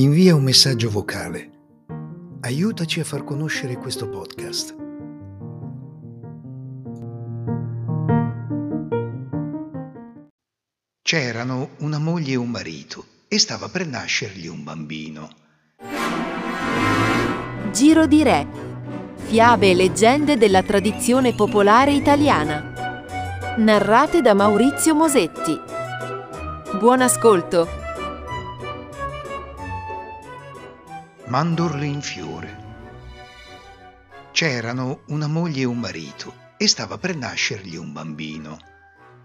Invia un messaggio vocale. Aiutaci a far conoscere questo podcast. C'erano una moglie e un marito e stava per nascergli un bambino. Giro di Re. Fiabe e leggende della tradizione popolare italiana. Narrate da Maurizio Mosetti. Buon ascolto. Mandorle in fiore. C'erano una moglie e un marito e stava per nascergli un bambino.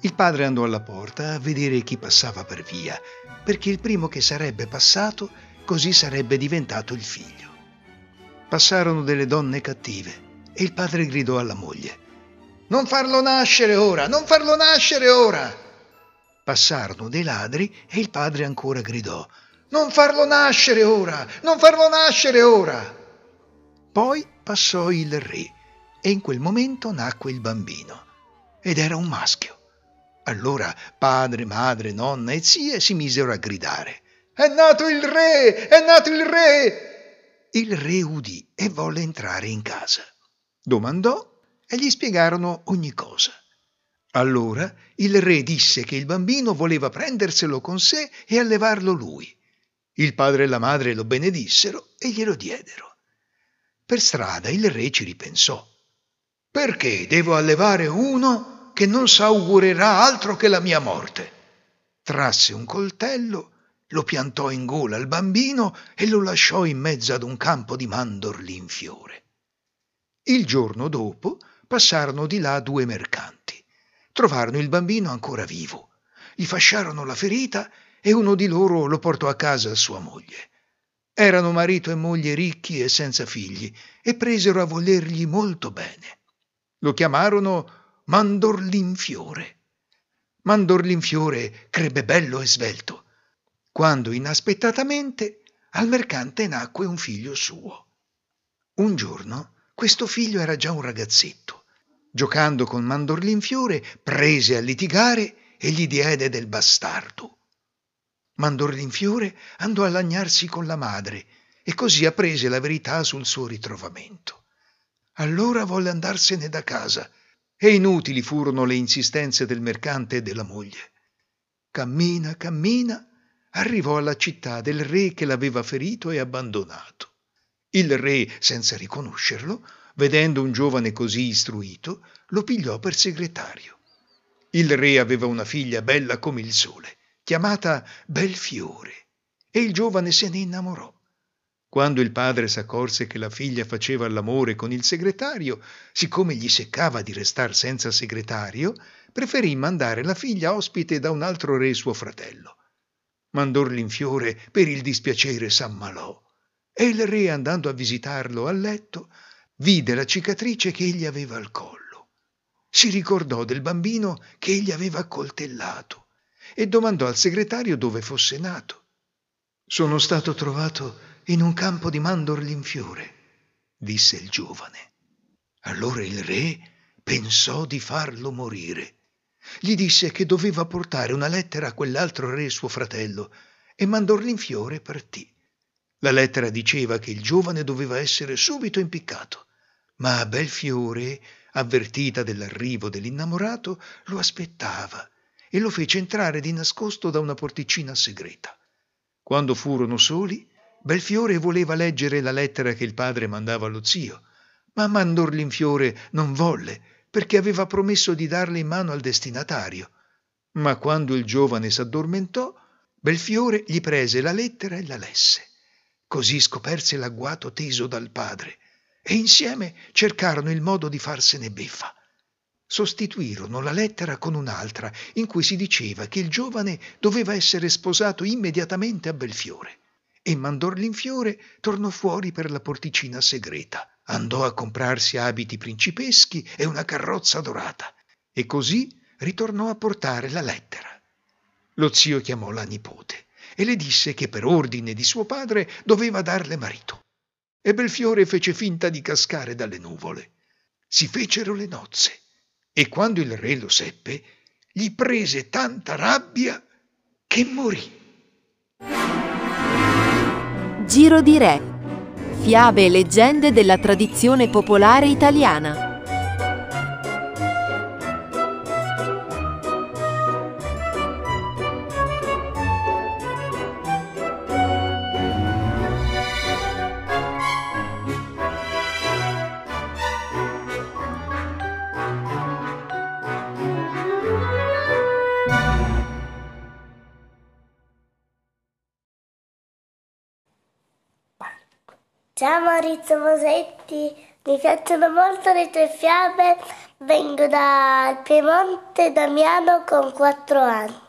Il padre andò alla porta a vedere chi passava per via, perché il primo che sarebbe passato così sarebbe diventato il figlio. Passarono delle donne cattive e il padre gridò alla moglie: Non farlo nascere ora, non farlo nascere ora! Passarono dei ladri e il padre ancora gridò: non farlo nascere ora! Non farlo nascere ora! Poi passò il re e in quel momento nacque il bambino ed era un maschio. Allora padre, madre, nonna e zie si misero a gridare. È nato il re! È nato il re! Il re udì e volle entrare in casa. Domandò e gli spiegarono ogni cosa. Allora il re disse che il bambino voleva prenderselo con sé e allevarlo lui. Il padre e la madre lo benedissero e glielo diedero. Per strada il re ci ripensò. Perché devo allevare uno che non s'augurerà altro che la mia morte? Trasse un coltello, lo piantò in gola al bambino e lo lasciò in mezzo ad un campo di mandorli in fiore. Il giorno dopo passarono di là due mercanti. Trovarono il bambino ancora vivo. Gli fasciarono la ferita e uno di loro lo portò a casa a sua moglie. Erano marito e moglie ricchi e senza figli e presero a volergli molto bene. Lo chiamarono Mandorlinfiore. Mandorlinfiore crebbe bello e svelto, quando inaspettatamente al mercante nacque un figlio suo. Un giorno questo figlio era già un ragazzetto. Giocando con Mandorlinfiore prese a litigare e gli diede del bastardo. Mandorlinfiore andò a lagnarsi con la madre e così apprese la verità sul suo ritrovamento. Allora volle andarsene da casa e inutili furono le insistenze del mercante e della moglie. Cammina, cammina, arrivò alla città del re che l'aveva ferito e abbandonato. Il re, senza riconoscerlo, vedendo un giovane così istruito, lo pigliò per segretario. Il re aveva una figlia bella come il sole chiamata Belfiore, e il giovane se ne innamorò. Quando il padre s'accorse che la figlia faceva l'amore con il segretario, siccome gli seccava di restar senza segretario, preferì mandare la figlia ospite da un altro re suo fratello. Mandorlinfiore per il dispiacere s'ammalò e il re andando a visitarlo a letto vide la cicatrice che egli aveva al collo. Si ricordò del bambino che egli aveva accoltellato e domandò al segretario dove fosse nato. Sono stato trovato in un campo di mandorli in fiore, disse il giovane. Allora il re pensò di farlo morire. Gli disse che doveva portare una lettera a quell'altro re suo fratello e Mandorlinfiore partì. La lettera diceva che il giovane doveva essere subito impiccato, ma Belfiore, avvertita dell'arrivo dell'innamorato, lo aspettava e lo fece entrare di nascosto da una porticina segreta. Quando furono soli, Belfiore voleva leggere la lettera che il padre mandava allo zio, ma Mandorlinfiore non volle perché aveva promesso di darle in mano al destinatario. Ma quando il giovane s'addormentò, Belfiore gli prese la lettera e la lesse. Così scoperse l'agguato teso dal padre e insieme cercarono il modo di farsene beffa sostituirono la lettera con un'altra in cui si diceva che il giovane doveva essere sposato immediatamente a Belfiore e Mandorlinfiore tornò fuori per la porticina segreta. Andò a comprarsi abiti principeschi e una carrozza dorata e così ritornò a portare la lettera. Lo zio chiamò la nipote e le disse che per ordine di suo padre doveva darle marito. E Belfiore fece finta di cascare dalle nuvole. Si fecero le nozze e quando il re lo seppe, gli prese tanta rabbia che morì. Giro di Re. Fiabe e leggende della tradizione popolare italiana. Ciao Maurizio Mosetti, mi piacciono molto le tue fiabe, vengo dal Piemonte Damiano con quattro anni.